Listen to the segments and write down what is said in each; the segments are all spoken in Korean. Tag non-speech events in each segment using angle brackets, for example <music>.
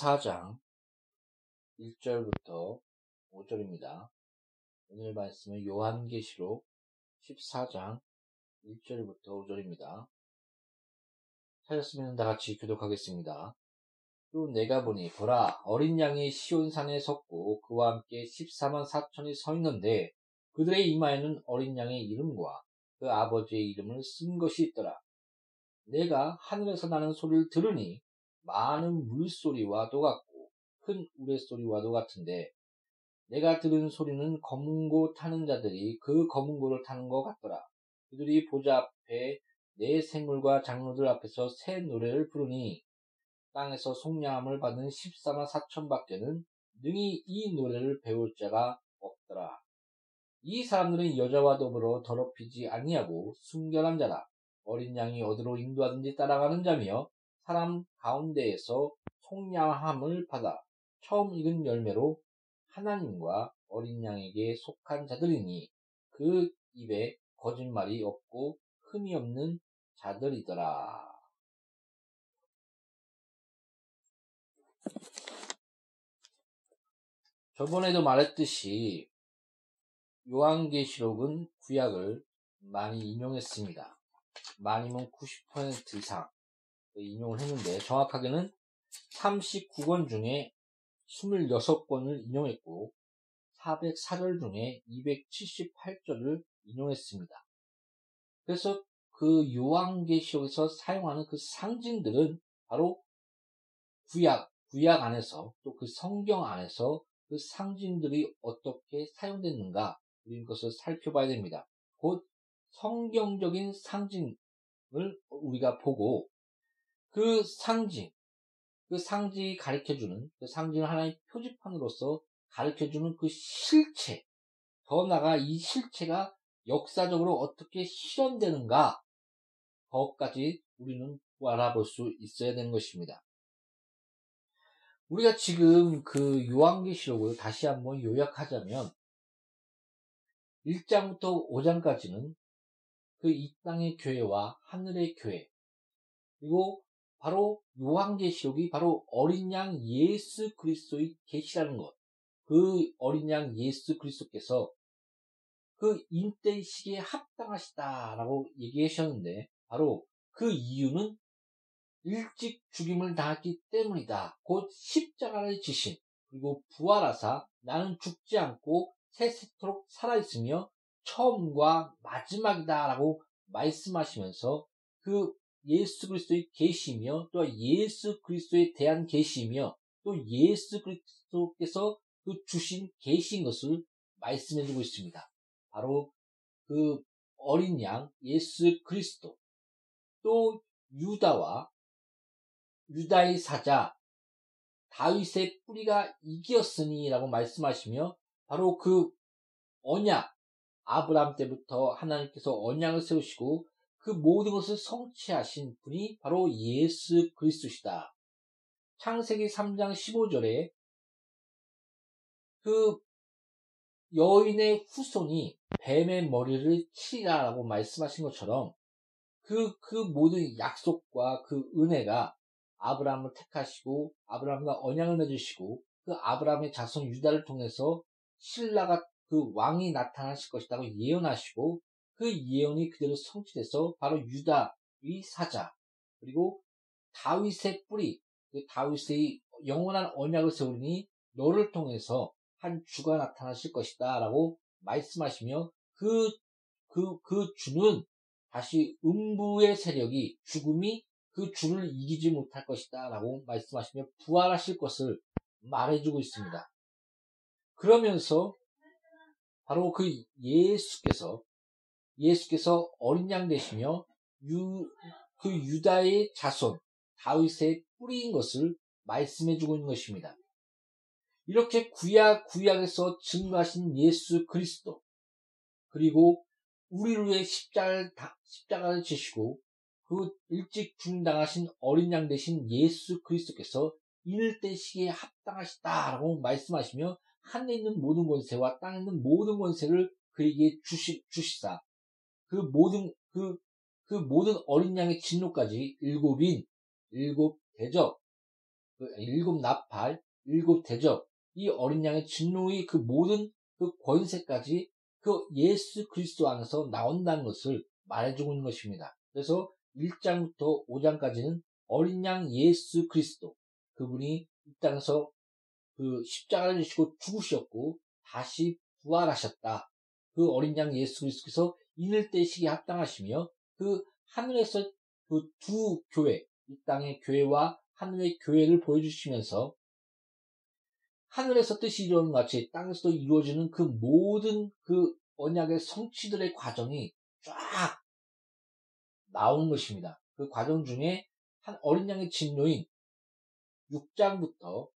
14장 1절부터 5절입니다. 오늘 말씀은 요한계시록 14장 1절부터 5절입니다. 찾았으면 다 같이 교독하겠습니다. 또 내가 보니 보라 어린 양이 시온산에 섰고 그와 함께 14만 4천이 서 있는데 그들의 이마에는 어린 양의 이름과 그 아버지의 이름을 쓴 것이 있더라. 내가 하늘에서 나는 소리를 들으니 많은 물소리와도 같고 큰 우레소리와도 같은데 내가 들은 소리는 검은고 타는 자들이 그 검은고를 타는 것 같더라. 그들이 보좌 앞에 네 생물과 장로들 앞에서 새 노래를 부르니 땅에서 속량함을 받은 14만 4천 밖에는 능히 이 노래를 배울 자가 없더라. 이 사람들은 여자와 더불어 더럽히지 아니하고 순결한 자라. 어린 양이 어디로 인도하든지 따라가는 자며 사람 가운데에서 속량함을 받아 처음 익은 열매로 하나님과 어린 양에게 속한 자들이니 그 입에 거짓말이 없고 흠이 없는 자들이더라. 저번에도 말했듯이 요한계시록은 구약을 많이 인용했습니다. 많이면 90% 이상 인용을 했는데 정확하게는 39권 중에 26권을 인용했고 404절 중에 278절을 인용했습니다. 그래서 그 요한계시록에서 사용하는 그 상징들은 바로 구약, 구약 안에서 또 그 성경 안에서 그 상징들이 어떻게 사용됐는가 우리는 것을 살펴봐야 됩니다. 곧 성경적인 상징을 우리가 보고 그 상징, 그 상징이 가르쳐주는 그 상징을 하나의 표지판으로서 가르쳐주는 그 실체, 더 나아가 이 실체가 역사적으로 어떻게 실현되는가, 거까지 우리는 알아볼 수 있어야 되는 것입니다. 우리가 지금 그 요한계시록을 다시 한번 요약하자면 1장부터 5장까지는 그 이 땅의 교회와 하늘의 교회 그리고 바로 요한계시록이 바로 어린 양 예수 그리스도의 계시라는 것. 그 어린 양 예수 그리스도께서 그 인대 시기에 합당하시다라고 얘기하셨는데 바로 그 이유는 일찍 죽임을 당했기 때문이다. 곧 십자가를 지신 그리고 부활하사 나는 죽지 않고 세세토록 살아있으며 처음과 마지막이다라고 말씀하시면서 그 예수 그리스도의 계시며 또 예수 그리스도에 대한 계시며 또 예수 그리스도께서 그 주신 계시인 것을 말씀해 주고 있습니다. 바로 그 어린 양 예수 그리스도 또 유다와 유다의 사자 다윗의 뿌리가 이기었으니라고 말씀하시며 바로 그 언약 아브라함 때부터 하나님께서 언약을 세우시고 그 모든 것을 성취하신 분이 바로 예수 그리스도시다. 창세기 3장 15절에 그 여인의 후손이 뱀의 머리를 치라라고 말씀하신 것처럼 그, 그 모든 약속과 그 은혜가 아브라함을 택하시고 아브라함과 언약을 맺으시고 그 아브라함의 자손 유다를 통해서 신라가 그 왕이 나타나실 것이라고 예언하시고 그 예언이 그대로 성취돼서 바로 유다의 사자 그리고 다윗의 뿌리 그 다윗의 영원한 언약을 세우니 너를 통해서 한 주가 나타나실 것이다 라고 말씀하시며 그, 그, 그 주는 다시 음부의 세력이 죽음이 그 주를 이기지 못할 것이다 라고 말씀하시며 부활하실 것을 말해주고 있습니다. 그러면서 바로 그 예수께서 예수께서 어린 양 되시며 유, 그 유다의 자손 다윗의 뿌리인 것을 말씀해 주고 있는 것입니다. 이렇게 구약 구약에서 증거하신 예수 그리스도 그리고 우리를 위해 십자가를, 십자가를 지시고 그 일찍 중당하신 어린 양 되신 예수 그리스도께서 이를 때 시기에 합당하시다라고 말씀하시며 하늘에 있는 모든 권세와 땅에 있는 모든 권세를 그에게 주시, 주시사 그 모든 그, 그 모든 어린 양의 진노까지 일곱 인 일곱 대접 그 일곱 나팔 일곱 대접 이 어린 양의 진노의 그 모든 그 권세까지 그 예수 그리스도 안에서 나온다는 것을 말해주고 있는 것입니다. 그래서 1장부터 5장까지는 어린 양 예수 그리스도 그분이 이 땅에서 그 십자가를 지시고 죽으셨고 다시 부활하셨다. 그 어린 양 예수 그리스도께서 인을 떼시기 합당하시며 그 하늘에서 그 두 교회, 이 땅의 교회와 하늘의 교회를 보여주시면서 하늘에서 뜻이 이루어지는 같이 땅에서도 이루어지는 그 모든 그 언약의 성취들의 과정이 쫙 나오는 것입니다. 그 과정 중에 한 어린 양의 진노인 6장부터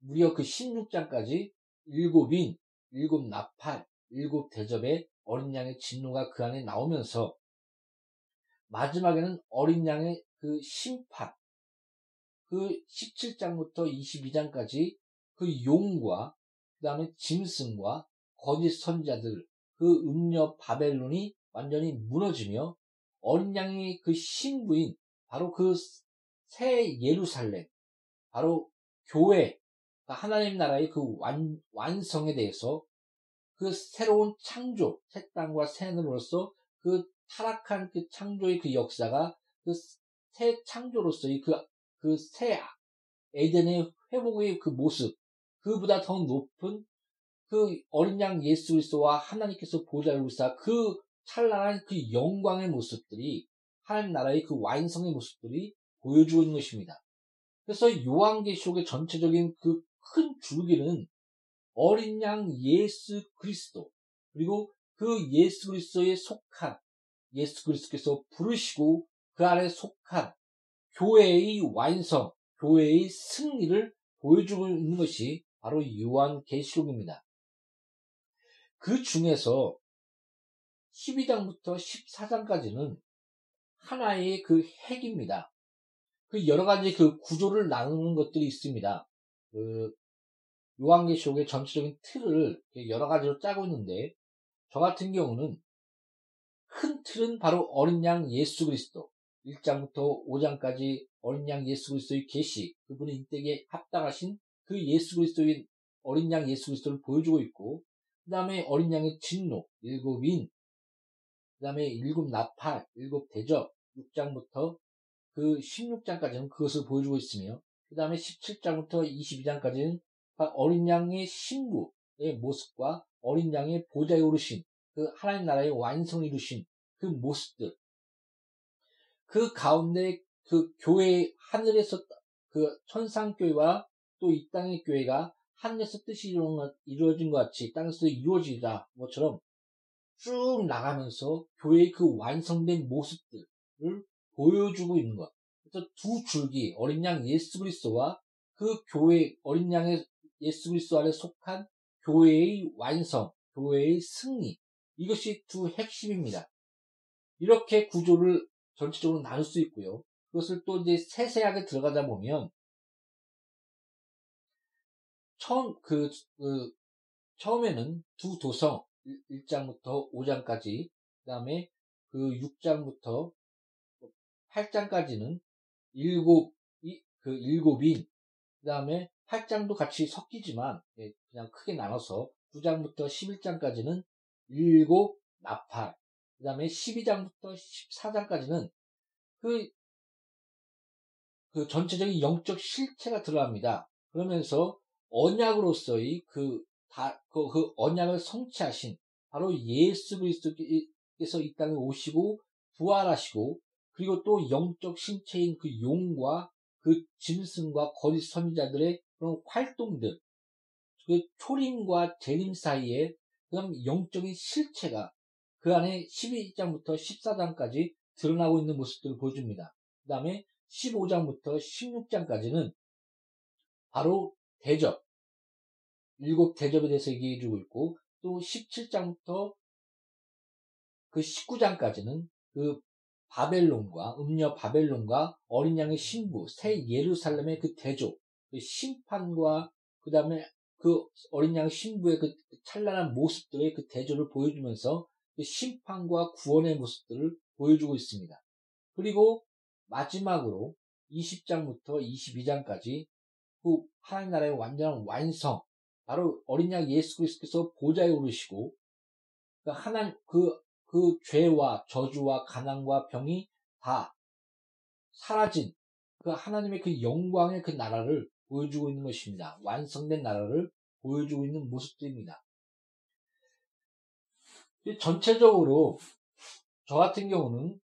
무려 그 16장까지 일곱인 일곱 나팔, 일곱 대접의 어린 양의 진노가 그 안에 나오면서 마지막에는 어린 양의 그 심판, 그 17장부터 22장까지 그 용과 그 다음에 짐승과 거짓 선자들, 그 음녀 바벨론이 완전히 무너지며 어린 양의 그 신부인 바로 그 새 예루살렘, 바로 교회, 하나님 나라의 그 완, 완성에 대해서 그 새로운 창조, 새 땅과 새 하늘로서 그 타락한 그 창조의 그 역사가 그 새 창조로서의 그, 그 새 에덴의 회복의 그 모습, 그보다 더 높은 그 어린 양 예수 그리스도와 하나님께서 보좌를 우사 그 찬란한 그 영광의 모습들이 하나님 나라의 그 완성의 모습들이 보여주고 있는 것입니다. 그래서 요한계시록의 전체적인 그 큰 줄기는 어린 양 예수 그리스도 그리고 그 예수 그리스도에 속한 예수 그리스도께서 부르시고 그 안에 속한 교회의 완성, 교회의 승리를 보여주고 있는 것이 바로 요한 계시록입니다. 그 중에서 12장부터 14장까지는 하나의 그 핵입니다. 그 여러 가지 그 구조를 나누는 것들이 있습니다. 그 요한계시록의 전체적인 틀을 여러 가지로 짜고 있는데 저 같은 경우는 큰 틀은 바로 어린 양 예수 그리스도 1장부터 5장까지 어린 양 예수 그리스도의 계시 그분의 인격에 합당하신 그 예수 그리스도의 어린 양 예수 그리스도를 보여주고 있고 그 다음에 어린 양의 진노 일곱 인 그 다음에 일곱 나팔 일곱 대접 6장부터 그 16장까지는 그것을 보여주고 있으며 그 다음에 17장부터 22장까지는 어린 양의 신부의 모습과 어린 양의 보좌에 오르신 그 하나님 나라의 완성을 이루신 그 모습들 그 가운데 그 교회 하늘에서 그 천상교회와 또 이 땅의 교회가 하늘에서 뜻이 이루어진 것 같이 땅에서 이루어지다 것처럼 쭉 나가면서 교회의 그 완성된 모습들을 보여주고 있는 것. 그래서 두 줄기 어린 양 예수 그리스도와 그 교회 어린 양의 예수 그리스도 안에 속한 교회의 완성, 교회의 승리 이것이 두 핵심입니다. 이렇게 구조를 전체적으로 나눌 수 있고요. 그것을 또 이제 세세하게 들어가다 보면 처음 그, 그 처음에는 두 도성 1장부터 5장까지 그다음에 그 6장부터 8장까지는 일곱 그 일곱인 그다음에 8장도 같이 섞이지만 예, 그냥 크게 나눠서 9장부터 11장까지는 일곱 나팔 그 다음에 12장부터 14장까지는 그, 그 전체적인 영적 실체가 들어갑니다. 그러면서 언약으로서의 그, 다, 그, 그 언약을 성취하신 바로 예수 그리스도께서 이 땅에 오시고 부활하시고 그리고 또 영적 신체인 그 용과 그 짐승과 거짓 선지자들의 활동들, 그 초림과 재림 사이에 그런 영적인 실체가 그 안에 12장부터 14장까지 드러나고 있는 모습들을 보여줍니다. 그 다음에 15장부터 16장까지는 바로 대접, 일곱 대접에 대해서 얘기해주고 있고 또 17장부터 그 19장까지는 그 바벨론과 음녀 바벨론과 어린 양의 신부 새 예루살렘의 그 대조, 그 심판과 그 다음에 그 어린 양 신부의 그 찬란한 모습들의 그 대조를 보여주면서 그 심판과 구원의 모습들을 보여주고 있습니다. 그리고 마지막으로 20장부터 22장까지 그 하나님 나라의 완전한 완성, 바로 어린 양 예수 그리스도께서 보좌에 오르시고 그 하나님 그, 그 죄와 저주와 가난과 병이 다 사라진 그 하나님의 그 영광의 그 나라를 보여주고 있는 것입니다. 완성된 나라를 보여주고 있는 모습들입니다. 전체적으로 저 같은 경우는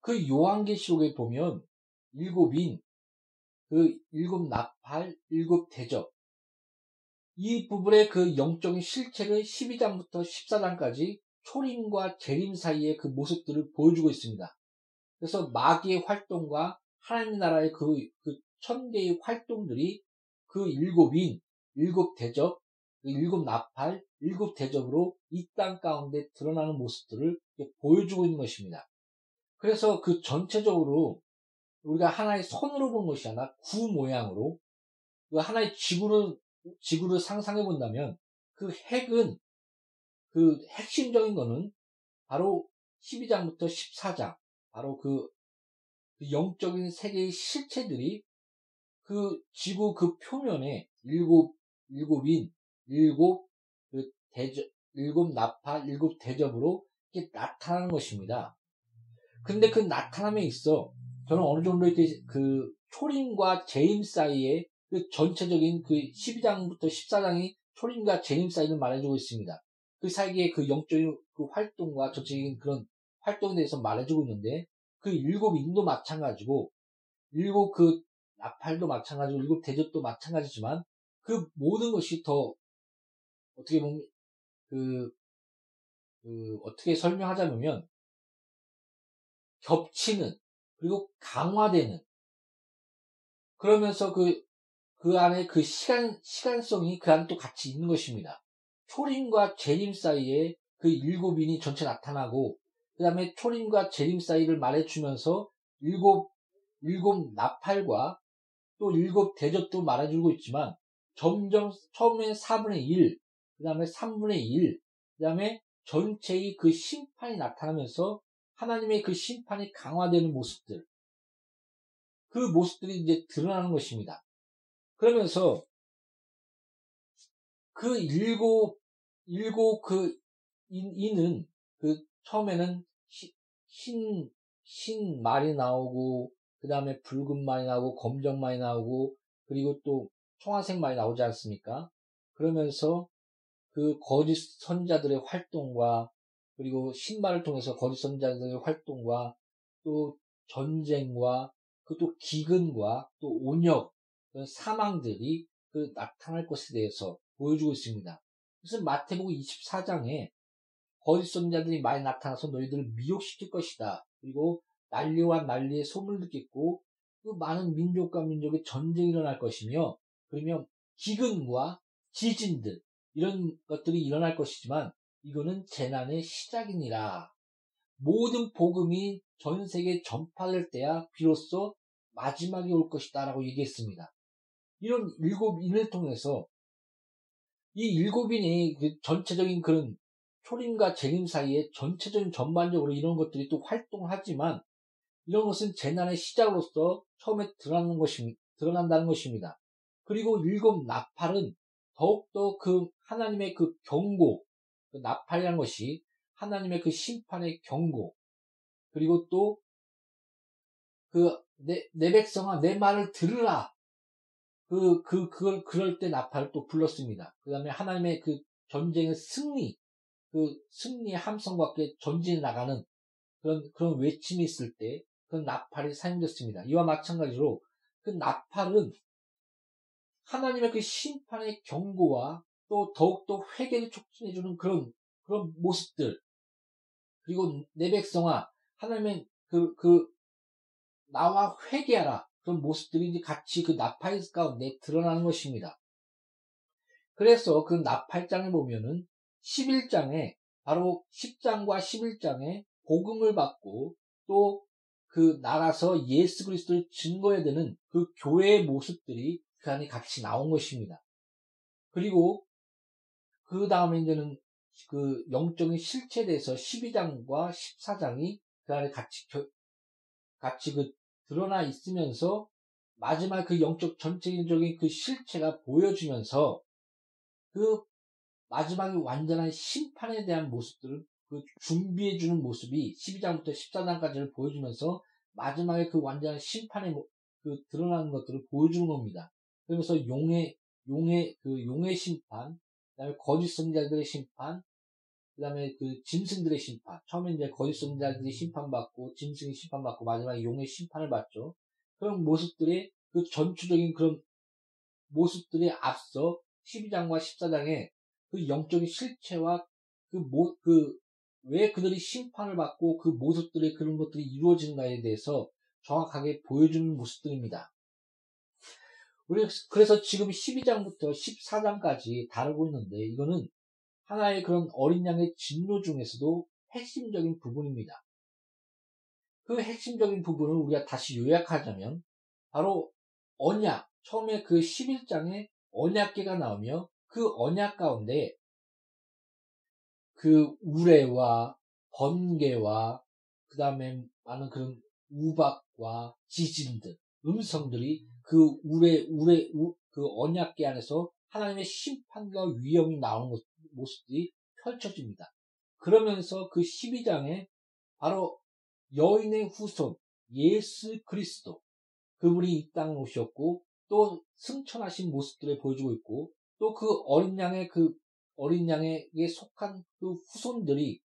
그 요한계시록에 보면 일곱인 그 일곱 나팔, 일곱 대접 이 부분의 그 영적인 실체를 12장부터 14장까지 초림과 재림 사이의 그 모습들을 보여주고 있습니다. 그래서 마귀의 활동과 하나님 나라의 그, 그 천 개의 활동들이 그 일곱 인, 일곱 대접, 그 일곱 나팔, 일곱 대접으로 이 땅 가운데 드러나는 모습들을 보여주고 있는 것입니다. 그래서 그 전체적으로 우리가 하나의 손으로 본 것이 아니라 구 모양으로 그 하나의 지구를 지구를 상상해 본다면 그 핵은 그 핵심적인 거는 바로 12장부터 14장 바로 그, 그 영적인 세계의 실체들이 그 지구 그 표면에 일곱 일곱 인 일곱 그 대접 일곱 나파 일곱 대접으로 이렇게 나타나는 것입니다. 근데 그 나타남에 있어 저는 어느 정도 이렇게 그 초림과 재임 사이에 그 전체적인 그 12장부터 14장이 초림과 재임 사이를 말해주고 있습니다. 그 사이에 그 영적인 그 활동과 전체적인 그런 활동에 대해서 말해주고 있는데 그 일곱 인도 마찬가지고 일곱 그 나팔도 마찬가지고 일곱 대접도 마찬가지지만 그 모든 것이 더 어떻게 보면 그, 그 어떻게 설명하자면 겹치는 그리고 강화되는 그러면서 그, 그 안에 그 시간, 시간성이 그 안에 또 같이 있는 것입니다. 초림과 재림 사이에 그 일곱인이 전체 나타나고, 그 다음에 초림과 재림 사이를 말해주면서 일곱, 일곱 나팔과 또 일곱 대접도 말해주고 있지만, 점점 처음엔 4분의 1, 그 다음에 3분의 1, 그 다음에 전체의 그 심판이 나타나면서 하나님의 그 심판이 강화되는 모습들, 그 모습들이 이제 드러나는 것입니다. 그러면서 그 일곱, 일곱 그 인, 인은 그 처음에는 시, 흰, 흰 말이 나오고, 그 다음에 붉은 말이 나오고, 검정 말이 나오고, 그리고 또 청아색 말이 나오지 않습니까? 그러면서 그 거짓 선자들의 활동과 그리고 신발을 통해서 거짓 선자들의 활동과 또 전쟁과 그 또 기근과 또 온역, 사망들이 그 나타날 것에 대해서 보여주고 있습니다. 그래서 마태복음 24장에 거짓 선자들이 많이 나타나서 너희들을 미혹시킬 것이다. 그리고 난리와 난리의 소문을 듣겠고 그 많은 민족과 민족의 전쟁이 일어날 것이며 그러면 기근과 지진들 이런 것들이 일어날 것이지만 이거는 재난의 시작이니라. 모든 복음이 전 세계에 전파될 때야 비로소 마지막이 올 것이다 라고 얘기했습니다. 이런 일곱 인을 통해서 이 일곱 인이 그 전체적인 그런 초림과 재림 사이에 전체적인 전반적으로 이런 것들이 또 활동하지만 이런 것은 재난의 시작으로서 처음에 드러나는 것이, 드러난다는 것입니다. 그리고 일곱 나팔은 더욱더 그 하나님의 그 경고, 그 나팔이라는 것이 하나님의 그 심판의 경고, 그리고 또 그 내, 내 백성아 내 말을 들으라. 그, 그, 그걸, 그럴 때 나팔을 또 불렀습니다. 그 다음에 하나님의 그 전쟁의 승리, 그 승리의 함성과 함께 전진해 나가는 그런, 그런 외침이 있을 때 그 나팔이 사용됐습니다. 이와 마찬가지로 그 나팔은 하나님의 그 심판의 경고와 또 더욱더 회개를 촉진해주는 그런, 그런 모습들. 그리고 내 백성아, 하나님의 그, 그, 나와 회개하라. 그런 모습들이 이제 같이 그 나팔 가운데 드러나는 것입니다. 그래서 그 나팔장에 보면은 11장에 바로 10장과 11장에 복음을 받고 또 그 나가서 예수 그리스도를 증거해야 되는 그 교회의 모습들이 그 안에 같이 나온 것입니다. 그리고 그 다음에 이제는 그 영적인 실체에 대해서 12장과 14장이 그 안에 같이 같이 그 드러나 있으면서 마지막 그 영적 전체적인 그 실체가 보여주면서 그 마지막에 완전한 심판에 대한 모습들을 그 준비해주는 모습이 12장부터 14장까지를 보여주면서 마지막에 그 완전한 심판의 그 드러나는 것들을 보여주는 겁니다. 그러면서 용의 용의 그 용의 심판, 그 다음에 거짓 선자들의 심판, 그 다음에 그 짐승들의 심판. 처음에 이제 거짓 선자들이 심판받고 짐승이 심판받고 마지막에 용의 심판을 받죠. 그런 모습들이 그 전투적인 그런 모습들이 앞서 12장과 14장에 그 영적인 실체와 그 모, 그, 왜 그들이 심판을 받고 그 모습들이 그런 것들이 이루어지는가에 대해서 정확하게 보여주는 모습들입니다. 우리 그래서 지금 12장부터 14장까지 다루고 있는데 이거는 하나의 그런 어린 양의 진노 중에서도 핵심적인 부분입니다. 그 핵심적인 부분을 우리가 다시 요약하자면 바로 언약, 처음에 그 11장에 언약계가 나오며 그 언약 가운데 그 우레와 번개와 그 다음에 많은 그런 우박과 지진들, 음성들이 그 우레, 우레, 우, 그 언약계 안에서 하나님의 심판과 위험이 나오는 모습들이 펼쳐집니다. 그러면서 그 12장에 바로 여인의 후손 예수 그리스도 그분이 이 땅에 오셨고 또 승천하신 모습들을 보여주고 있고 또 그 어린 양의 그 어린 양에게 속한 그 후손들이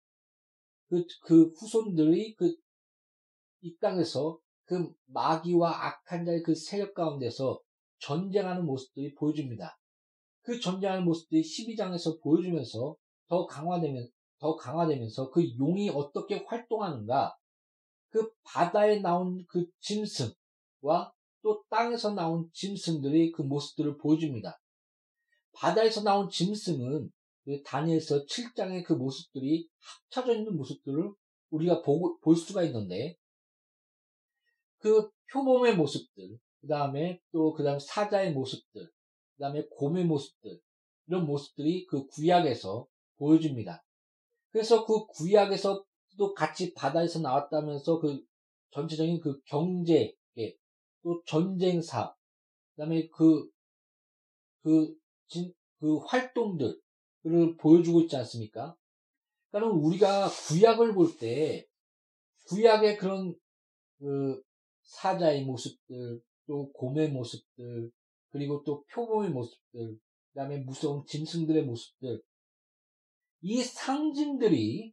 그, 그 후손들이 그 이 땅에서 그 마귀와 악한 자의 그 세력 가운데서 전쟁하는 모습들이 보여줍니다. 그 전쟁하는 모습들이 12장에서 보여주면서 더 강화되면 더 강화되면서 그 용이 어떻게 활동하는가 그 바다에 나온 그 짐승과 또 땅에서 나온 짐승들이 그 모습들을 보여줍니다. 바다에서 나온 짐승은 그 다니엘서 7장의 그 모습들이 합쳐져 있는 모습들을 우리가 보고, 볼 수가 있는데 그 표범의 모습들, 그 다음에 또 그 다음 사자의 모습들, 그 다음에 곰의 모습들 이런 모습들이 그 구약에서 보여줍니다. 그래서 그 구약에서 또 같이 바다에서 나왔다면서 그 전체적인 그 경제, 또 전쟁사, 그 다음에 그, 그, 진, 그 활동들 을 보여주고 있지 않습니까? 그러니까 우리가 구약을 볼 때, 구약의 그런, 그, 사자의 모습들, 또 곰의 모습들, 그리고 또 표범의 모습들, 그 다음에 무서운 짐승들의 모습들, 이 상징들이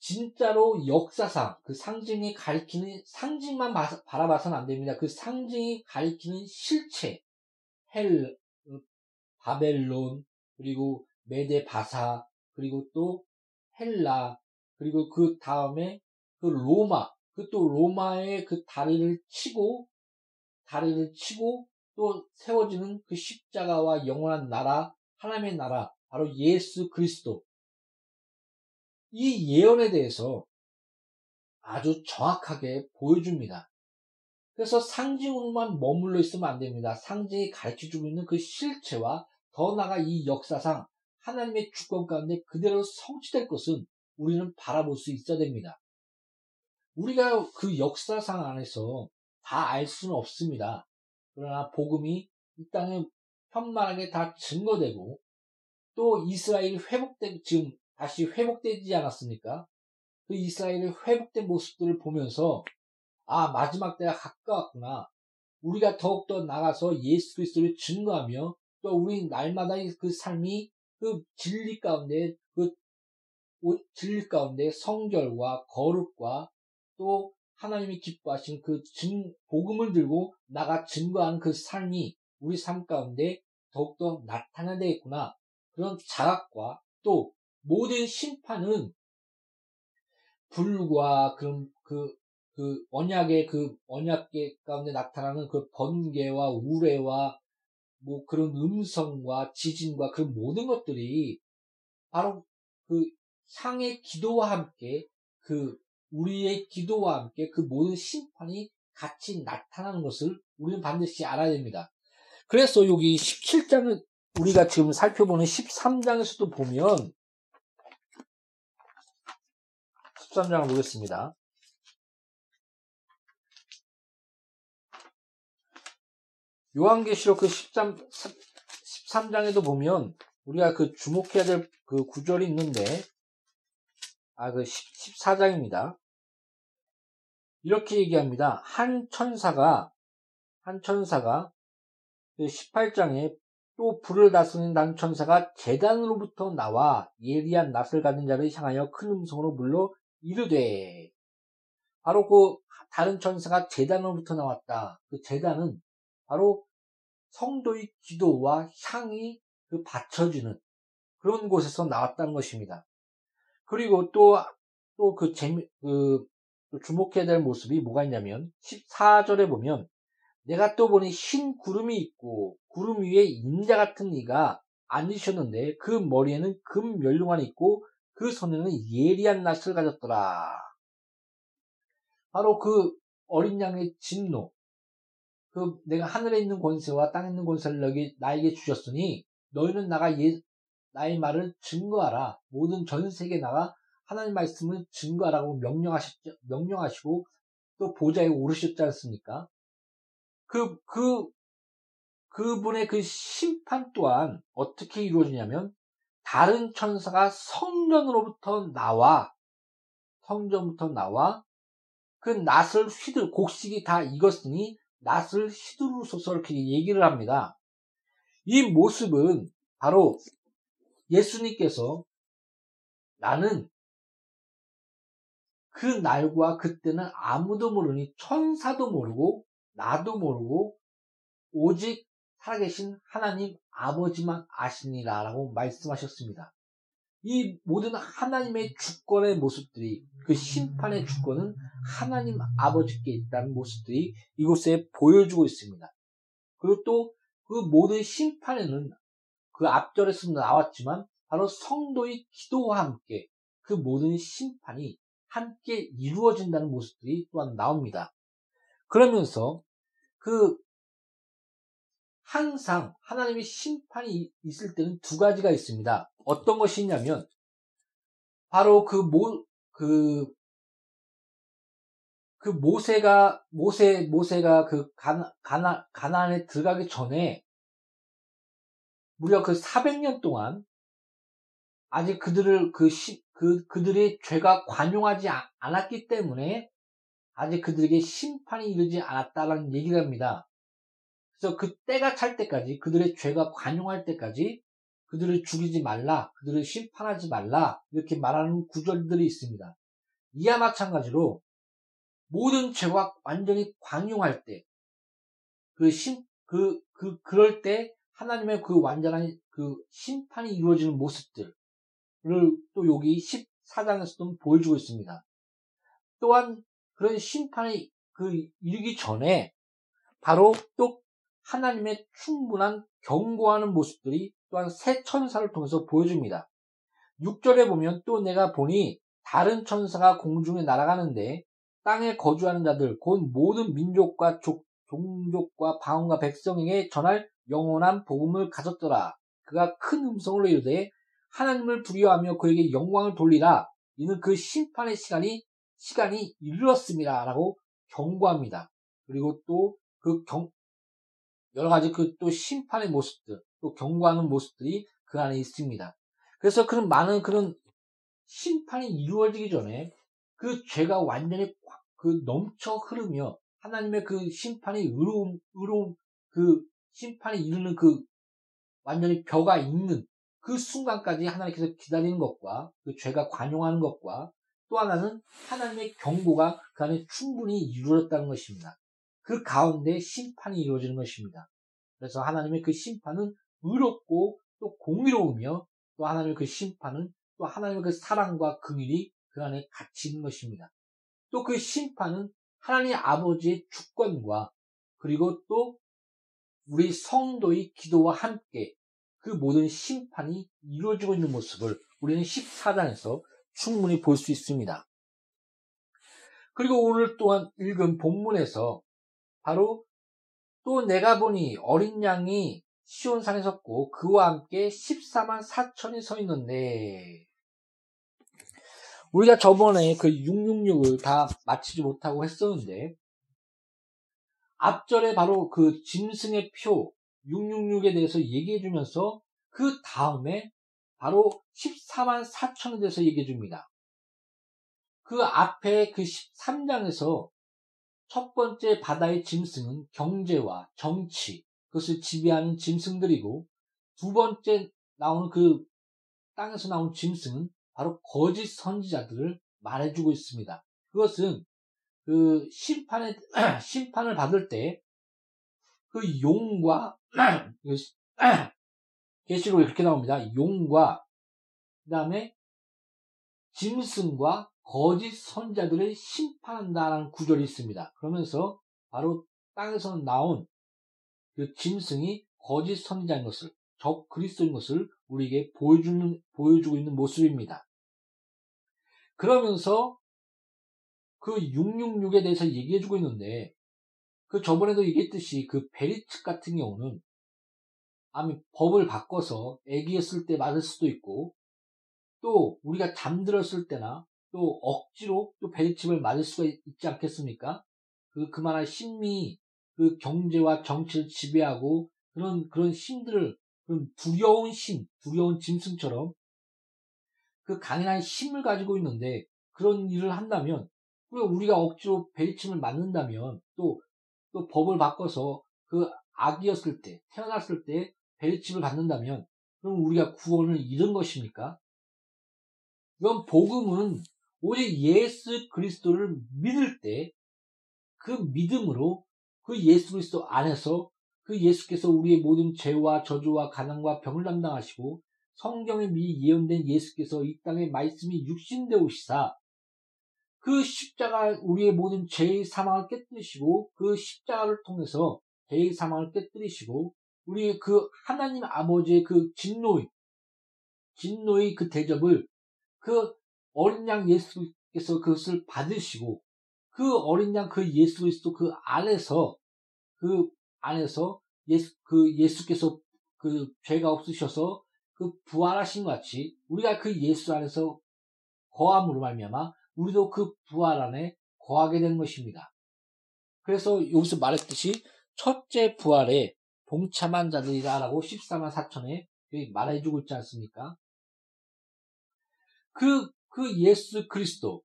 진짜로 역사상 그 상징이 가리키는 상징만 바라봐서는 안 됩니다. 그 상징이 가리키는 실체, 헬, 어, 바벨론, 그리고 메데 바사, 그리고 또 헬라, 그리고 그 다음에 그 로마, 그 또 로마의 그 다리를 치고, 다리를 치고 또 세워지는 그 십자가와 영원한 나라, 하나님의 나라, 바로 예수 그리스도. 이 예언에 대해서 아주 정확하게 보여줍니다. 그래서 상징으로만 머물러 있으면 안 됩니다. 상징이 가르쳐 주고 있는 그 실체와 더 나아가 이 역사상 하나님의 주권 가운데 그대로 성취될 것은 우리는 바라볼 수 있어야 됩니다. 우리가 그 역사상 안에서 다 알 수는 없습니다. 그러나 복음이 이 땅에 현만하게 다 증거되고 또 이스라엘이 회복되 지금 다시 회복되지 않았습니까? 그 이스라엘의 회복된 모습들을 보면서 아 마지막 때가 가까웠구나. 우리가 더욱더 나가서 예수 그리스도를 증거하며 또 우리 날마다의 그 삶이 그 진리 가운데 그 진리 가운데 성결과 거룩과 또 하나님이 기뻐하신 그 증, 복음을 들고 나가 증거하는 그 삶이 우리 삶 가운데 더욱더 나타나야 되겠구나. 그런 자각과 또 모든 심판은 불과 그런 그, 그 언약의 그 언약계 가운데 나타나는 그 번개와 우레와 뭐 그런 음성과 지진과 그 모든 것들이 바로 그 향의 기도와 함께 그 우리의 기도와 함께 그 모든 심판이 같이 나타나는 것을 우리는 반드시 알아야 됩니다. 그래서 여기 17장을 우리가 지금 살펴보는 13장에서도 보면 13장을 보겠습니다. 요한계시록 그 13, 13장에도 보면 우리가 그 주목해야 될 그 구절이 있는데 아 그 14장입니다. 이렇게 얘기합니다. 한 천사가 한 천사가 그 18장에 또 불을 다스리는 난 천사가 재단으로부터 나와 예리한 낯을 가진 자를 향하여 큰 음성으로 불러 이르되 바로 그 다른 천사가 재단으로부터 나왔다. 그 재단은 바로 성도의 기도와 향이 그 받쳐지는 그런 곳에서 나왔다는 것입니다. 그리고 또, 또 그 재미, 그, 주목해야 될 모습이 뭐가 있냐면, 14절에 보면, 내가 또 보니 흰 구름이 있고 구름 위에 인자 같은 이가 앉으셨는데 그 머리에는 금 면류관이 있고 그 손에는 예리한 낯을 가졌더라. 바로 그 어린 양의 진노, 그 내가 하늘에 있는 권세와 땅에 있는 권세를 너에게, 나에게 주셨으니 너희는 나가 예, 나의 말을 증거하라. 모든 전 세계에 나가 하나님 말씀을 증거하라고 명령하셨, 명령하시고 또 보좌에 오르셨지 않습니까? 그, 그, 그분의 그 심판 또한 어떻게 이루어지냐면 다른 천사가 성전으로부터 나와 성전부터 나와 그 낫을 휘들 곡식이 다 익었으니 낫을 휘두르소서 이렇게 얘기를 합니다. 이 모습은 바로 예수님께서 나는 그 날과 그때는 아무도 모르니 천사도 모르고 나도 모르고 오직 살아계신 하나님 아버지만 아시니라라고 말씀하셨습니다. 이 모든 하나님의 주권의 모습들이 그 심판의 주권은 하나님 아버지께 있다는 모습들이 이곳에 보여주고 있습니다. 그리고 또 그 모든 심판에는 그 앞절에서 나왔지만 바로 성도의 기도와 함께 그 모든 심판이 함께 이루어진다는 모습들이 또한 나옵니다. 그러면서 그 항상 하나님의 심판이 있을 때는 두 가지가 있습니다. 어떤 것이 있냐면 바로 그 모, 그, 그 모세가, 모세, 모세가 그 가나, 가나, 가나안에 들어가기 전에 무려 그 400년 동안 아직 그들을 그 시, 그, 그들의 죄가 관용하지 않았기 때문에 아직 그들에게 심판이 이르지 않았다라는 얘기를 합니다. 그래서 그 때가 찰 때까지 그들의 죄가 관용할 때까지 그들을 죽이지 말라, 그들을 심판하지 말라 이렇게 말하는 구절들이 있습니다. 이와 마찬가지로 모든 죄가 완전히 관용할 때, 그 심, 그, 그, 그럴 때 하나님의 그 완전한 그 심판이 이루어지는 모습들을 또 여기 14장에서도 보여주고 있습니다. 또한 그런 심판이 그 이르기 전에 바로 또 하나님의 충분한 경고하는 모습들이 또한 새 천사를 통해서 보여줍니다. 6절에 보면 또 내가 보니 다른 천사가 공중에 날아가는데 땅에 거주하는 자들 곧 모든 민족과 족, 종족과 방언과 백성에게 전할 영원한 복음을 가졌더라. 그가 큰 음성으로 이르되 하나님을 두려워하며 그에게 영광을 돌리라. 이는 그 심판의 시간이 시간이 이르렀습니다라고 경고합니다. 그리고 또그 여러 가지 그 또 심판의 모습들, 또 경고하는 모습들이 그 안에 있습니다. 그래서 그런 많은 그런 심판이 이루어지기 전에 그 죄가 완전히 그 넘쳐 흐르며 하나님의 그 심판이 의로움, 의로움, 그 심판이 이르는 그 완전히 벼가 있는 그 순간까지 하나님께서 기다리는 것과 그 죄가 관용하는 것과 또 하나는 하나님의 경고가 그 안에 충분히 이루어졌다는 것입니다. 그 가운데 심판이 이루어지는 것입니다. 그래서 하나님의 그 심판은 의롭고 또 공의로우며 또 하나님의 그 심판은 또 하나님의 그 사랑과 긍휼이 그 안에 같이 있는 것입니다. 또 그 심판은 하나님 아버지의 주권과 그리고 또 우리 성도의 기도와 함께 그 모든 심판이 이루어지고 있는 모습을 우리는 14장에서 충분히 볼 수 있습니다. 그리고 오늘 또한 읽은 본문에서 바로 또 내가 보니 어린 양이 시온산에 섰고 그와 함께 14만 4천이 서 있는데 우리가 저번에 그 666을 다 마치지 못하고 했었는데 앞절에 바로 그 짐승의 표 666에 대해서 얘기해 주면서 그 다음에 바로 14만 4천에 대해서 얘기해 줍니다. 그 앞에 그 13장에서 첫 번째 바다의 짐승은 경제와 정치, 그것을 지배하는 짐승들이고, 두 번째 나오는 그 땅에서 나온 짐승은 바로 거짓 선지자들을 말해주고 있습니다. 그것은 그 심판에, <clears throat> 심판을 받을 때 그 용과, <clears throat> <clears throat> 계시록에 그렇게 나옵니다. 용과, 그 다음에 짐승과 거짓 선자들을 심판한다라는 구절이 있습니다. 그러면서 바로 땅에서 나온 그 짐승이 거짓 선지자인 것을 적 그리스도인 것을 우리에게 보여주는 보여주고 있는 모습입니다. 그러면서 그 666에 대해서 얘기해주고 있는데 그 저번에도 얘기했듯이 그 베리츠 같은 경우는 아니 법을 바꿔서 애기였을 때 맞을 수도 있고 또 우리가 잠들었을 때나 또 억지로 또 베리칩을 맞을 수가 있지 않겠습니까? 그 그만한 심리, 그 경제와 정치를 지배하고 그런 그런 힘들을 그런 두려운 심, 두려운 짐승처럼 그 강인한 힘을 가지고 있는데 그런 일을 한다면 우리가 억지로 베리침을 맞는다면 또, 또 법을 바꿔서 그 아기였을 때, 태어났을 때 베리침을 받는다면 그럼 우리가 구원을 잃은 것입니까? 이건 복음은 오직 예수 그리스도를 믿을 때 그 믿음으로 그 예수 그리스도 안에서 그 예수께서 우리의 모든 죄와 저주와 가난과 병을 담당하시고 성경에 미리 예언된 예수께서 이 땅에 말씀이 육신되어 오시사 그 십자가 우리의 모든 죄의 사망을 깨뜨리시고 그 십자가를 통해서 죄의 사망을 깨뜨리시고 우리 그 하나님 아버지의 그 진노의 진노의 그 대접을 그 어린 양 예수께서 그것을 받으시고 그 어린 양 그 예수 그리스도 그 안에서 그 안에서 예수 그 예수께서 그 죄가 없으셔서 그 부활하신 것 같이 우리가 그 예수 안에서 거함으로 말미암아 우리도 그 부활 안에 거하게 되는 것입니다. 그래서 여기서 말했듯이 첫째 부활에 동참한 자들이라라고 14만 4천에 말해주고 있지 않습니까? 그, 그 예수 그리스도,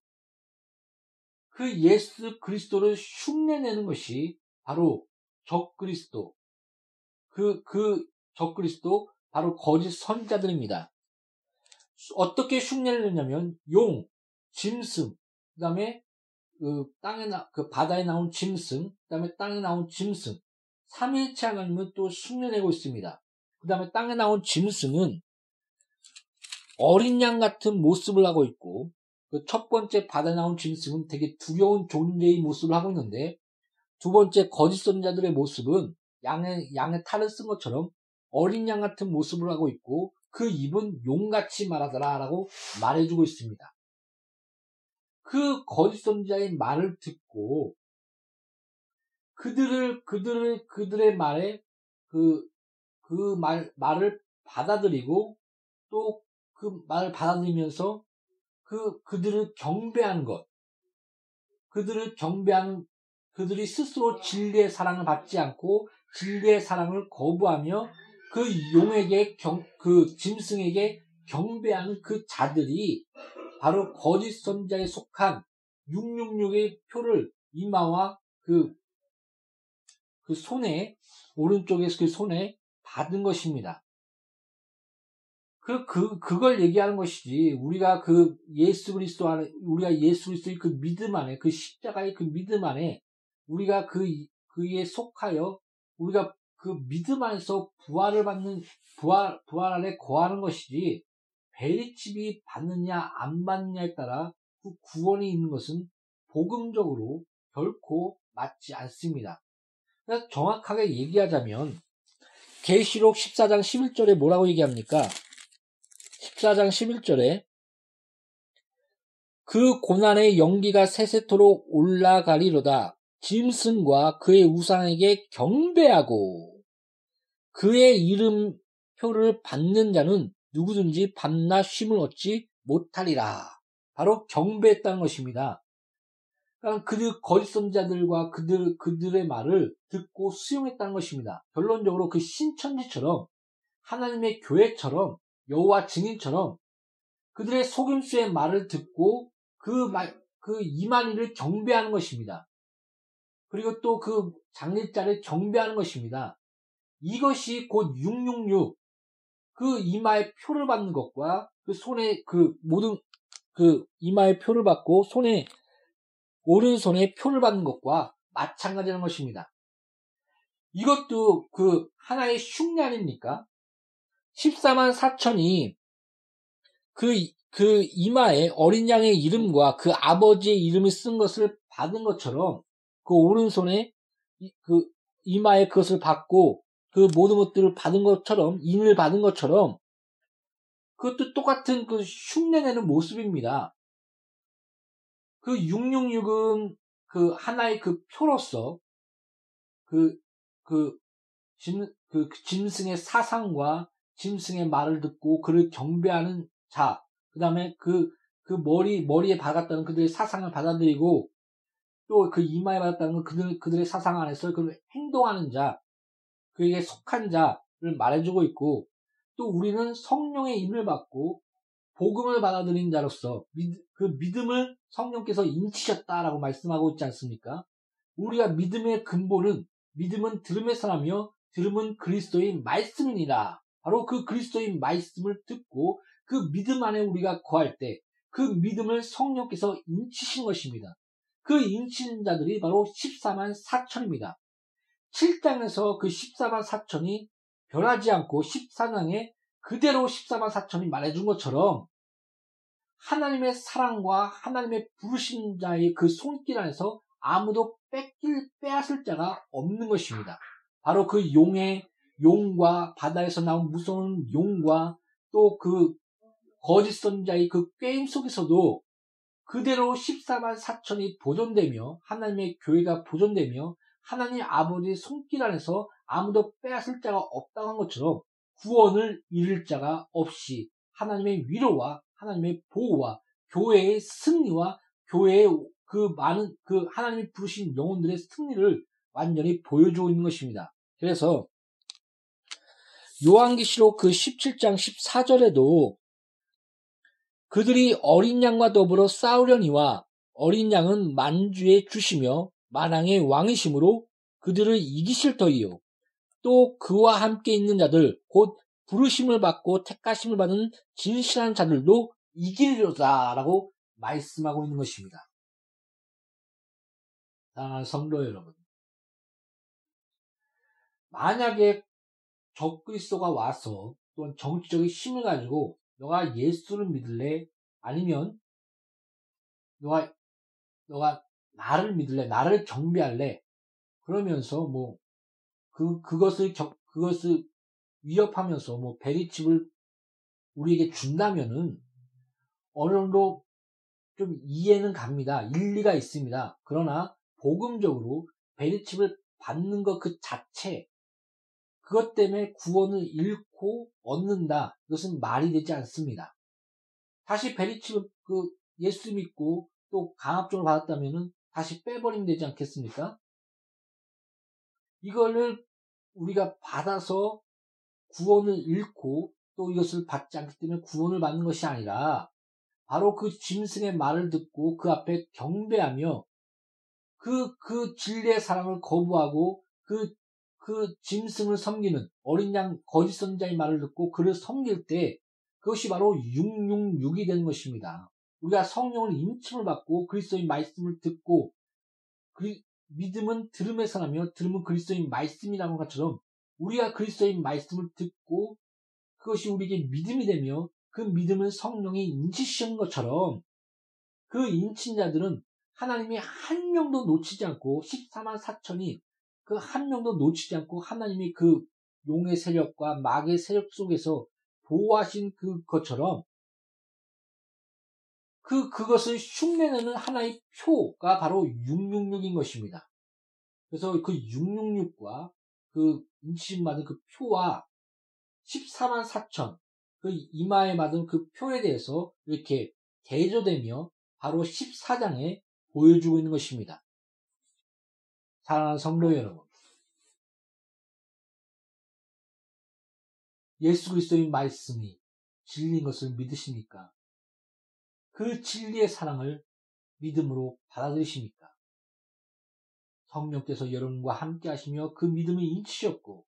그 예수 그리스도를 흉내내는 것이 바로 적 그리스도, 그, 그 적 그리스도, 바로 거짓 선자들입니다. 어떻게 흉내를 내냐면, 용, 짐승, 그 다음에 그 땅에 나, 그 바다에 나온 짐승, 그 다음에 땅에 나온 짐승, 삼일체 하나님은 또 흉내내고 있습니다. 그 다음에 땅에 나온 짐승은 어린 양 같은 모습을 하고 있고, 그 첫 번째 바다에 나온 짐승은 되게 두려운 존재의 모습을 하고 있는데, 두 번째 거짓 선자들의 모습은 양의, 양의 탈을 쓴 것처럼 어린 양 같은 모습을 하고 있고, 그 입은 용같이 말하더라 라고 말해주고 있습니다. 그 거짓 선자의 말을 듣고 그들을 그들을 그들의 말에 그 그 말 말을 받아들이고 또 그 말을 받아들이면서 그 그들을 경배하는 것 그들을 경배하는 그들이 스스로 진리의 사랑을 받지 않고 진리의 사랑을 거부하며 그 용에게 경, 그 짐승에게 경배하는 그 자들이 바로 거짓 선자에 속한 666의 표를 이마와 그, 그 손에, 오른쪽에서 그 손에 받은 것입니다. 그, 그, 그걸 얘기하는 것이지. 우리가 그 예수 그리스도 안에, 우리가 예수 그리스도의 그 믿음 안에, 그 십자가의 그 믿음 안에, 우리가 그, 그에 속하여, 우리가 그 믿음 안에서 부활을 받는, 부활, 부활 안에 거하는 것이지, 베리칩이 받느냐 안 받느냐에 따라 그 구원이 있는 것은 복음적으로 결코 맞지 않습니다. 그래서 정확하게 얘기하자면 계시록 14장 11절에 뭐라고 얘기합니까? 14장 11절에 그 고난의 연기가 세세토록 올라가리로다. 짐승과 그의 우상에게 경배하고 그의 이름 표를 받는 자는 누구든지 밤낮 쉼을 얻지 못하리라. 바로 경배했다는 것입니다. 그러니까 그들 거짓 선자들과 그들 그들의 말을 듣고 수용했다는 것입니다. 결론적으로 그 신천지처럼 하나님의 교회처럼 여호와 증인처럼 그들의 속임수의 말을 듣고 그 말, 그 이만희를 경배하는 것입니다. 그리고 또 그 장례자를 경배하는 것입니다. 이것이 곧 666, 그 이마에 표를 받는 것과 그 손에 그 모든 그 이마에 표를 받고 손에 오른손에 표를 받는 것과 마찬가지라는 것입니다. 이것도 그 하나의 흉내 아닙니까? 14만 4천이 그, 그 이마에 어린 양의 이름과 그 아버지의 이름을 쓴 것을 받은 것처럼 그 오른손에 이- 그 이마에 그것을 받고 그 모든 것들을 받은 것처럼 인을 받은 것처럼 그것도 똑같은 그 흉내내는 모습입니다. 그 666은 그 하나의 그 표로서 그, 그, 짐, 그 짐승의 사상과 짐승의 말을 듣고 그를 경배하는 자, 그 다음에 그, 그 머리, 머리에 받았다는 그들의 사상을 받아들이고 또그 이마에 받았다는 건 그들, 그들의 사상 안에서 그 행동하는 자, 그에게 속한 자를 말해주고 있고 또 우리는 성령의 임을 받고 복음을 받아들인 자로서 믿- 그 믿음을 성령께서 인치셨다라고 말씀하고 있지 않습니까? 우리가 믿음의 근본은 믿음은 들음에서 나며 들음은 그리스도의 말씀이니라. 바로 그 그리스도의 말씀을 듣고 그 믿음 안에 우리가 거할 때 그 믿음을 성령께서 인치신 것입니다. 그 인치는 자들이 바로 14만 4천입니다. 7장에서 그 14만 4천이 변하지 않고 14장에 그대로 14만 4천이 말해준 것처럼 하나님의 사랑과 하나님의 부르신 자의 그 손길 안에서 아무도 뺏길 빼앗을 자가 없는 것입니다. 바로 그 용의 용과 바다에서 나온 무서운 용과 또 그 거짓 선자의 그 게임 속에서도 그대로 14만 4천이 보존되며 하나님의 교회가 보존되며 하나님 아버지의 손길 안에서 아무도 빼앗을 자가 없다고 한 것처럼 구원을 잃을 자가 없이 하나님의 위로와 하나님의 보호와 교회의 승리와 교회의 그 많은 그 하나님이 부르신 영혼들의 승리를 완전히 보여주고 있는 것입니다. 그래서 요한기시록 그 17장 14절에도 그들이 어린 양과 더불어 싸우려니와 어린 양은 만주의 주시며 만왕의 왕이심으로 그들을 이기실 터이요. 또 그와 함께 있는 자들 곧 부르심을 받고 택하심을 받은 진실한 자들도 이기리로다라고 말씀하고 있는 것입니다. 사랑하는 성도 여러분. 만약에 적그리스도가 와서 또는 정치적인 힘을 가지고 너가 예수를 믿을래? 아니면 너가 너가 나를 믿을래? 나를 경배할래? 그러면서 뭐 그 그것을 격, 그것을 위협하면서 뭐 베리칩을 우리에게 준다면은 어느 정도 좀 이해는 갑니다. 일리가 있습니다. 그러나 복음적으로 베리칩을 받는 것 그 자체 그것 때문에 구원을 잃고 얻는다. 이것은 말이 되지 않습니다. 다시 베리칩을 그 예수 믿고 또 강압적으로 받았다면은 다시 빼버리면 되지 않겠습니까? 이거를 우리가 받아서 구원을 잃고 또 이것을 받지 않기 때문에 구원을 받는 것이 아니라 바로 그 짐승의 말을 듣고 그 앞에 경배하며 그, 그 진리의 사랑을 거부하고 그, 그 짐승을 섬기는 어린 양 거짓 선자의 말을 듣고 그를 섬길 때 그것이 바로 666이 되는 것입니다. 우리가 성령을 인침을 받고 그리스도의 말씀을 듣고 그리, 믿음은 들음에서 나며 들음은 그리스도의 말씀이라는 것처럼 우리가 그리스도의 말씀을 듣고 그것이 우리에게 믿음이 되며 그 믿음을 성령이 인치시는 것처럼 그 인친자들은 하나님이 한 명도 놓치지 않고 14만 4천이 그 한 명도 놓치지 않고 하나님이 그 용의 세력과 마귀의 세력 속에서 보호하신 그 것처럼 그, 그것을 흉내내는 하나의 표가 바로 666인 것입니다. 그래서 그 666과 그 인치심 받은 그 표와 14만 4천, 그 이마에 받은 그 표에 대해서 이렇게 대조되며 바로 14장에 보여주고 있는 것입니다. 사랑하는 성도 여러분. 예수 그리스도의 말씀이 진리인 것을 믿으십니까? 그 진리의 사랑을 믿음으로 받아들이십니까? 성령께서 여러분과 함께 하시며 그 믿음을 인치셨고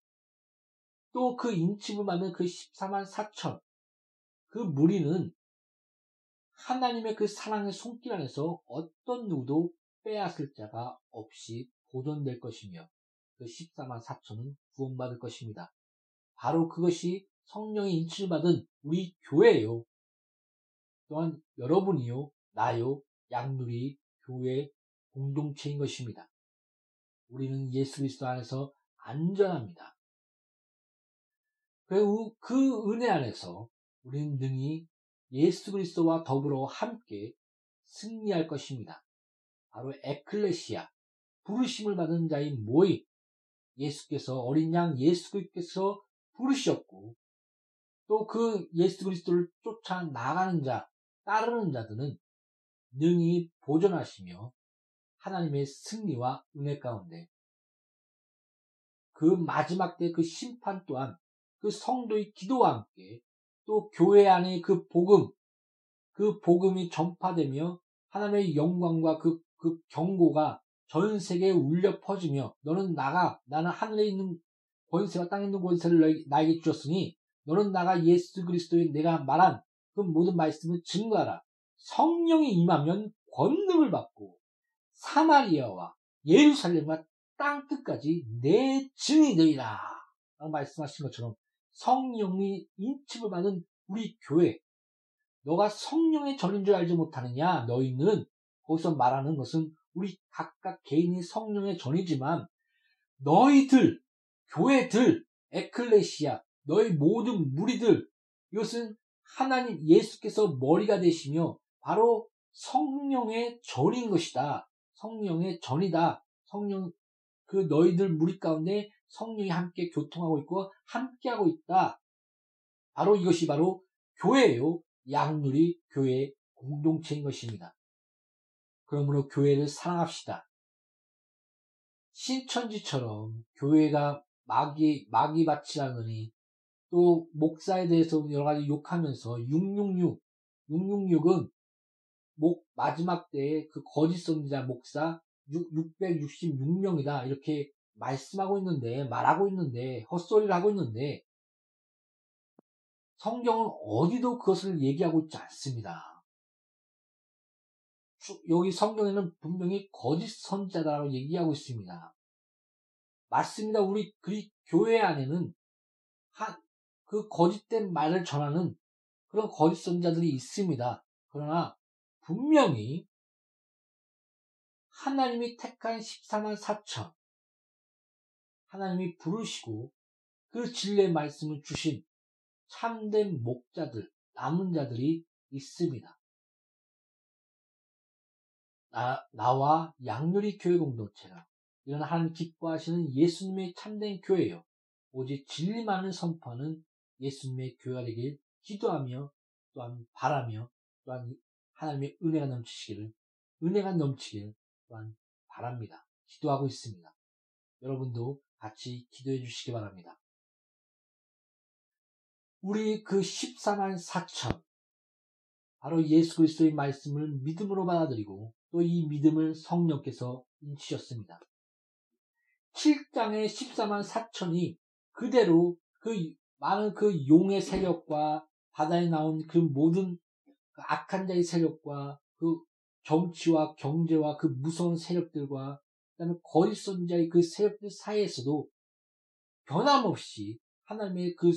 또 그 인침을 받는 그 14만 4천 그 무리는 하나님의 그 사랑의 손길 안에서 어떤 누구도 빼앗을 자가 없이 보존될 것이며 그 14만 4천은 구원받을 것입니다. 바로 그것이 성령의 인치를 받은 우리 교회예요. 또한 여러분이요, 나요, 양누리 교회 공동체인 것입니다. 우리는 예수 그리스도 안에서 안전합니다. 그 은혜 안에서 우리는 능히 예수 그리스도와 더불어 함께 승리할 것입니다. 바로 에클레시아, 부르심을 받은 자의 모임, 예수께서 어린 양 예수 그리스도께서 부르셨고 또 그 예수 그리스도를 쫓아 나가는 자, 따르는 자들은 능히 보존하시며 하나님의 승리와 은혜 가운데 그 마지막 때 그 심판 또한 그 성도의 기도와 함께 또 교회 안에 그 복음, 그 복음이 전파되며 하나님의 영광과 그, 그 경고가 전 세계에 울려 퍼지며 너는 나가 나는 하늘에 있는 권세와 땅에 있는 권세를 나에게 주었으니 너는 나가 예수 그리스도의 내가 말한 그 모든 말씀을 증거하라. 성령이 임하면 권능을 받고 사마리아와 예루살렘과 땅 끝까지 내 증이 되리라. 라고 말씀하신 것처럼 성령이 인침을 받은 우리 교회 너가 성령의 전인 줄 알지 못하느냐 너희는 거기서 말하는 것은 우리 각각 개인이 성령의 전이지만 너희들 교회들 에클레시아 너희 모든 무리들 이것은 하나님 예수께서 머리가 되시며 바로 성령의 전인 것이다. 성령의 전이다. 성령 그 너희들 무리 가운데 성령이 함께 교통하고 있고 함께하고 있다. 바로 이것이 바로 교회예요. 양누리 교회 공동체인 것입니다. 그러므로 교회를 사랑합시다. 신천지처럼 교회가 마귀, 마귀밭이라느니 또 목사에 대해서 여러 가지 욕하면서 666, 666은 목, 마지막 때에 그 거짓 선지자 목사 666명이다. 이렇게 말씀하고 있는데, 말하고 있는데, 헛소리를 하고 있는데, 성경은 어디도 그것을 얘기하고 있지 않습니다. 여기 성경에는 분명히 거짓 선지자다라고 얘기하고 있습니다. 맞습니다. 우리 그리 교회 안에는 한, 그 거짓된 말을 전하는 그런 거짓 선자들이 있습니다. 그러나 분명히 하나님이 택한 14만 4천 하나님이 부르시고 그 진리의 말씀을 주신 참된 목자들, 남은 자들이 있습니다. 나, 나와 양률이 교회 공동체가 이런 하나님 기뻐하시는 예수님의 참된 교회요. 오직 진리만을 선포하는 예수님의 교회가 되길 기도하며 또한 바라며 또한 하나님의 은혜가 넘치시기를 은혜가 넘치길 또한 바랍니다. 기도하고 있습니다. 여러분도 같이 기도해 주시기 바랍니다. 우리 그 14만 4천 바로 예수 그리스도의 말씀을 믿음으로 받아들이고 또 이 믿음을 성령께서 인치셨습니다. 7장의 14만 4천이 그대로 그 많은 그 용의 세력과 바다에 나온 그 모든 그 악한 자의 세력과 그 정치와 경제와 그 무서운 세력들과 그다음에 거짓 선자의 그 세력들 사이에서도 변함없이 하나님의 그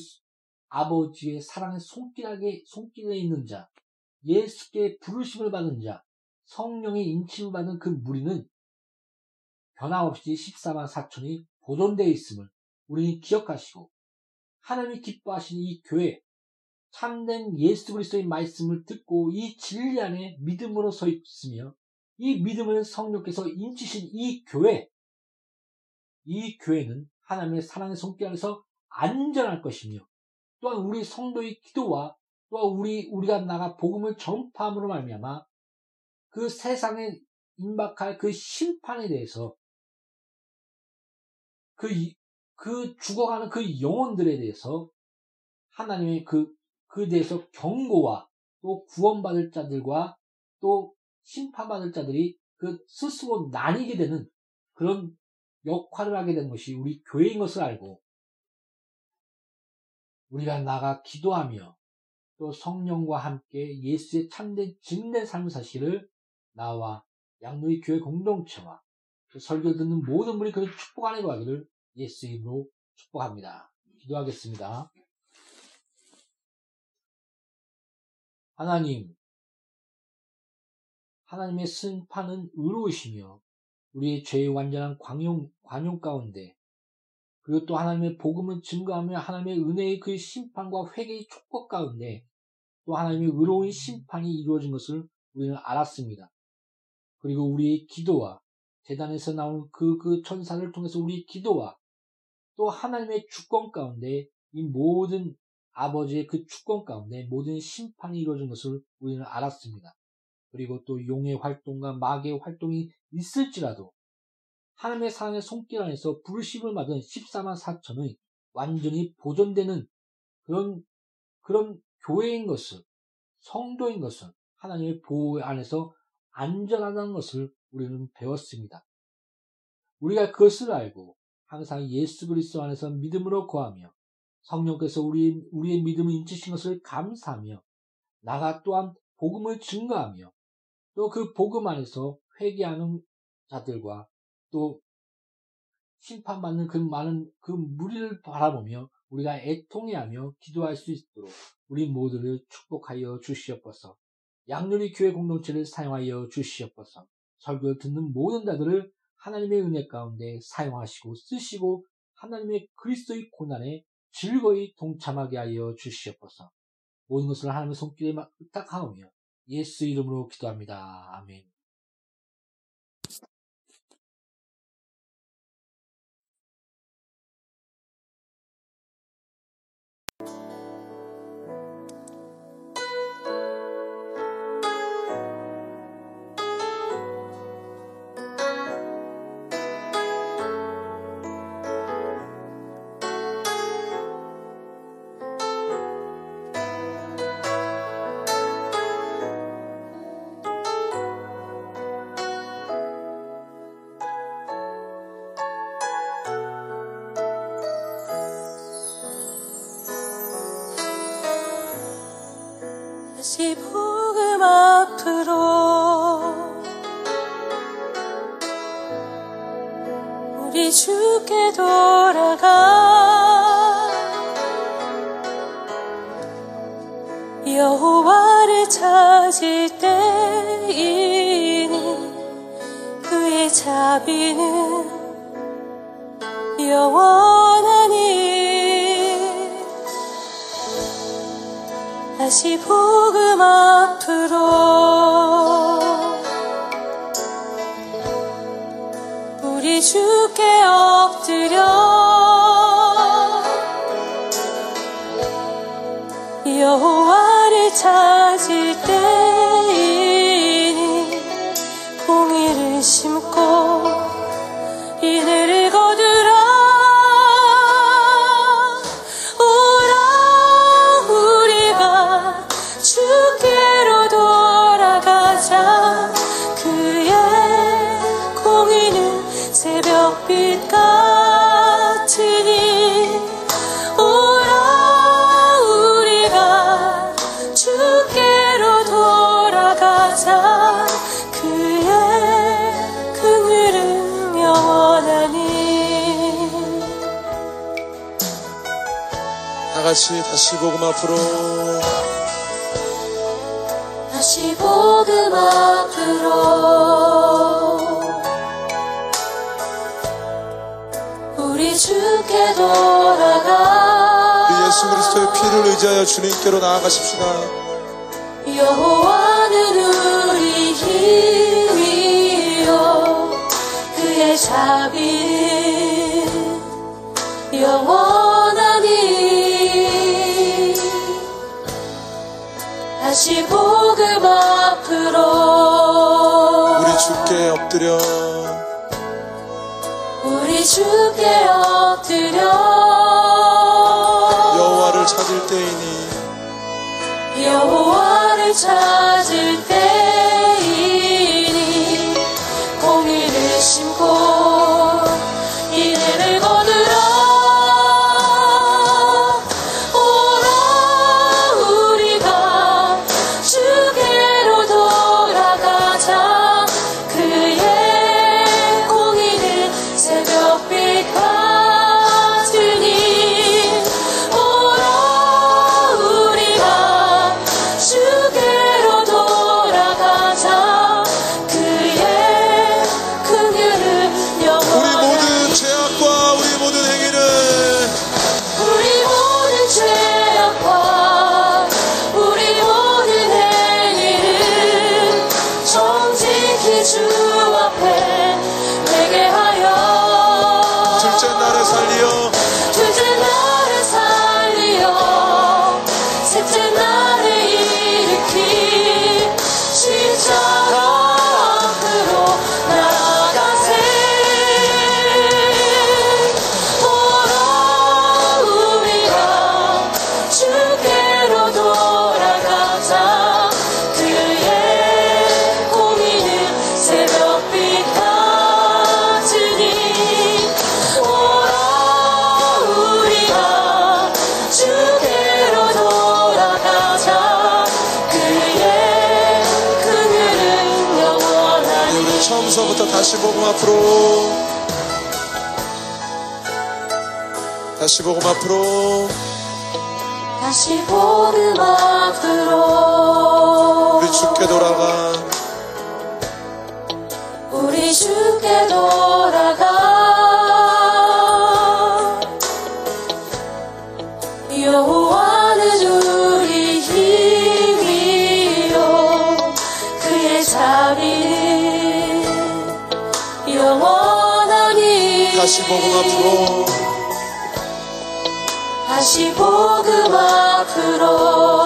아버지의 사랑의 손길하게 손길에 있는 자, 예수께 부르심을 받은 자, 성령의 인침을 받은 그 무리는 변함없이 14만 4천이 보존되어 있음을 우리는 기억하시고 하나님이 기뻐하시는 이 교회 참된 예수 그리스도의 말씀을 듣고 이 진리 안에 믿음으로 서 있으며 이 믿음을 성령께서 인치신 이 교회 이 교회는 하나님의 사랑의 손길 안에서 안전할 것이며 또한 우리 성도의 기도와 또한 우리 우리가 나가 복음을 전파함으로 말미암아 그 세상에 임박할 그 심판에 대해서 그, 그 죽어가는 그 영혼들에 대해서 하나님의 그, 그 대해서 경고와 또 구원받을 자들과 또 심판받을 자들이 그 스스로 나뉘게 되는 그런 역할을 하게 된 것이 우리 교회인 것을 알고 우리가 나가 기도하며 또 성령과 함께 예수의 참된 진된 삶을 사실을 나와 양누리 교회 공동체와 그 설교 듣는 모든 분이 그 축복 안에 거하기를 예수 이름으로 축복합니다. 기도하겠습니다. 하나님, 하나님의 심판은 의로우시며 우리의 죄의 완전한 관용, 관용 가운데 그리고 또 하나님의 복음을 증거하며 하나님의 은혜의 그 심판과 회개의 축복 가운데 또 하나님의 의로운 심판이 이루어진 것을 우리는 알았습니다. 그리고 우리의 기도와 재단에서 나온 그, 그 천사를 통해서 우리의 기도와 또 하나님의 주권 가운데 이 모든 아버지의 그 주권 가운데 모든 심판이 이루어진 것을 우리는 알았습니다. 그리고 또 용의 활동과 마귀의 활동이 있을지라도 하나님의 사랑의 손길 안에서 부르심을 받은 14만 4천의 완전히 보존되는 그런 그런 교회인 것을 성도인 것을 하나님의 보호 안에서 안전하다는 것을 우리는 배웠습니다. 우리가 그것을 알고 항상 예수 그리스도 안에서 믿음으로 거하며 성령께서 우리, 우리의 믿음을 인치신 것을 감사하며 나가 또한 복음을 증거하며 또 그 복음 안에서 회개하는 자들과 또 심판받는 그 많은 그 무리를 바라보며 우리가 애통해하며 기도할 수 있도록 우리 모두를 축복하여 주시옵소서. 양률이 교회 공동체를 사용하여 주시옵소서. 설교를 듣는 모든 자들을 하나님의 은혜 가운데 사용하시고 쓰시고 하나님의 그리스도의 고난에 즐거이 동참하게 하여 주시옵소서. 모든 것을 하나님의 손길에 의탁하오며 예수 이름으로 기도합니다. 아멘. 같이 다시 복음 앞으로. 다시 복음 앞으로. 우리 주께 돌아가. 우리 예수 그리스도의 피를 의지하여 주님께로 나아가십시다. 여호와는 우리 힘이요. 그의 자비는 영원 다시 복음 앞으로. 우리 주께 엎드려. 우리 주께 엎드려. 여호와를 찾을 때이니 여호와를 찾 앞으로. 다시 복음 앞으로. 다시 복음 앞으로. 우리 주께 돌아가. 우리 주께 돌아가. 다시 복음 앞으로. 다시 복음 앞으로.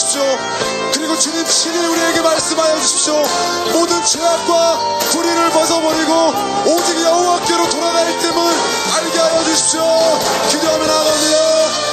주십시오. 그리고 주님 친히 우리에게 말씀하여 주십시오. 모든 죄악과 불의를 벗어버리고 오직 여호와께로 돌아갈 틈을 알게 하여 주십시오. 기도하며 나갑니다.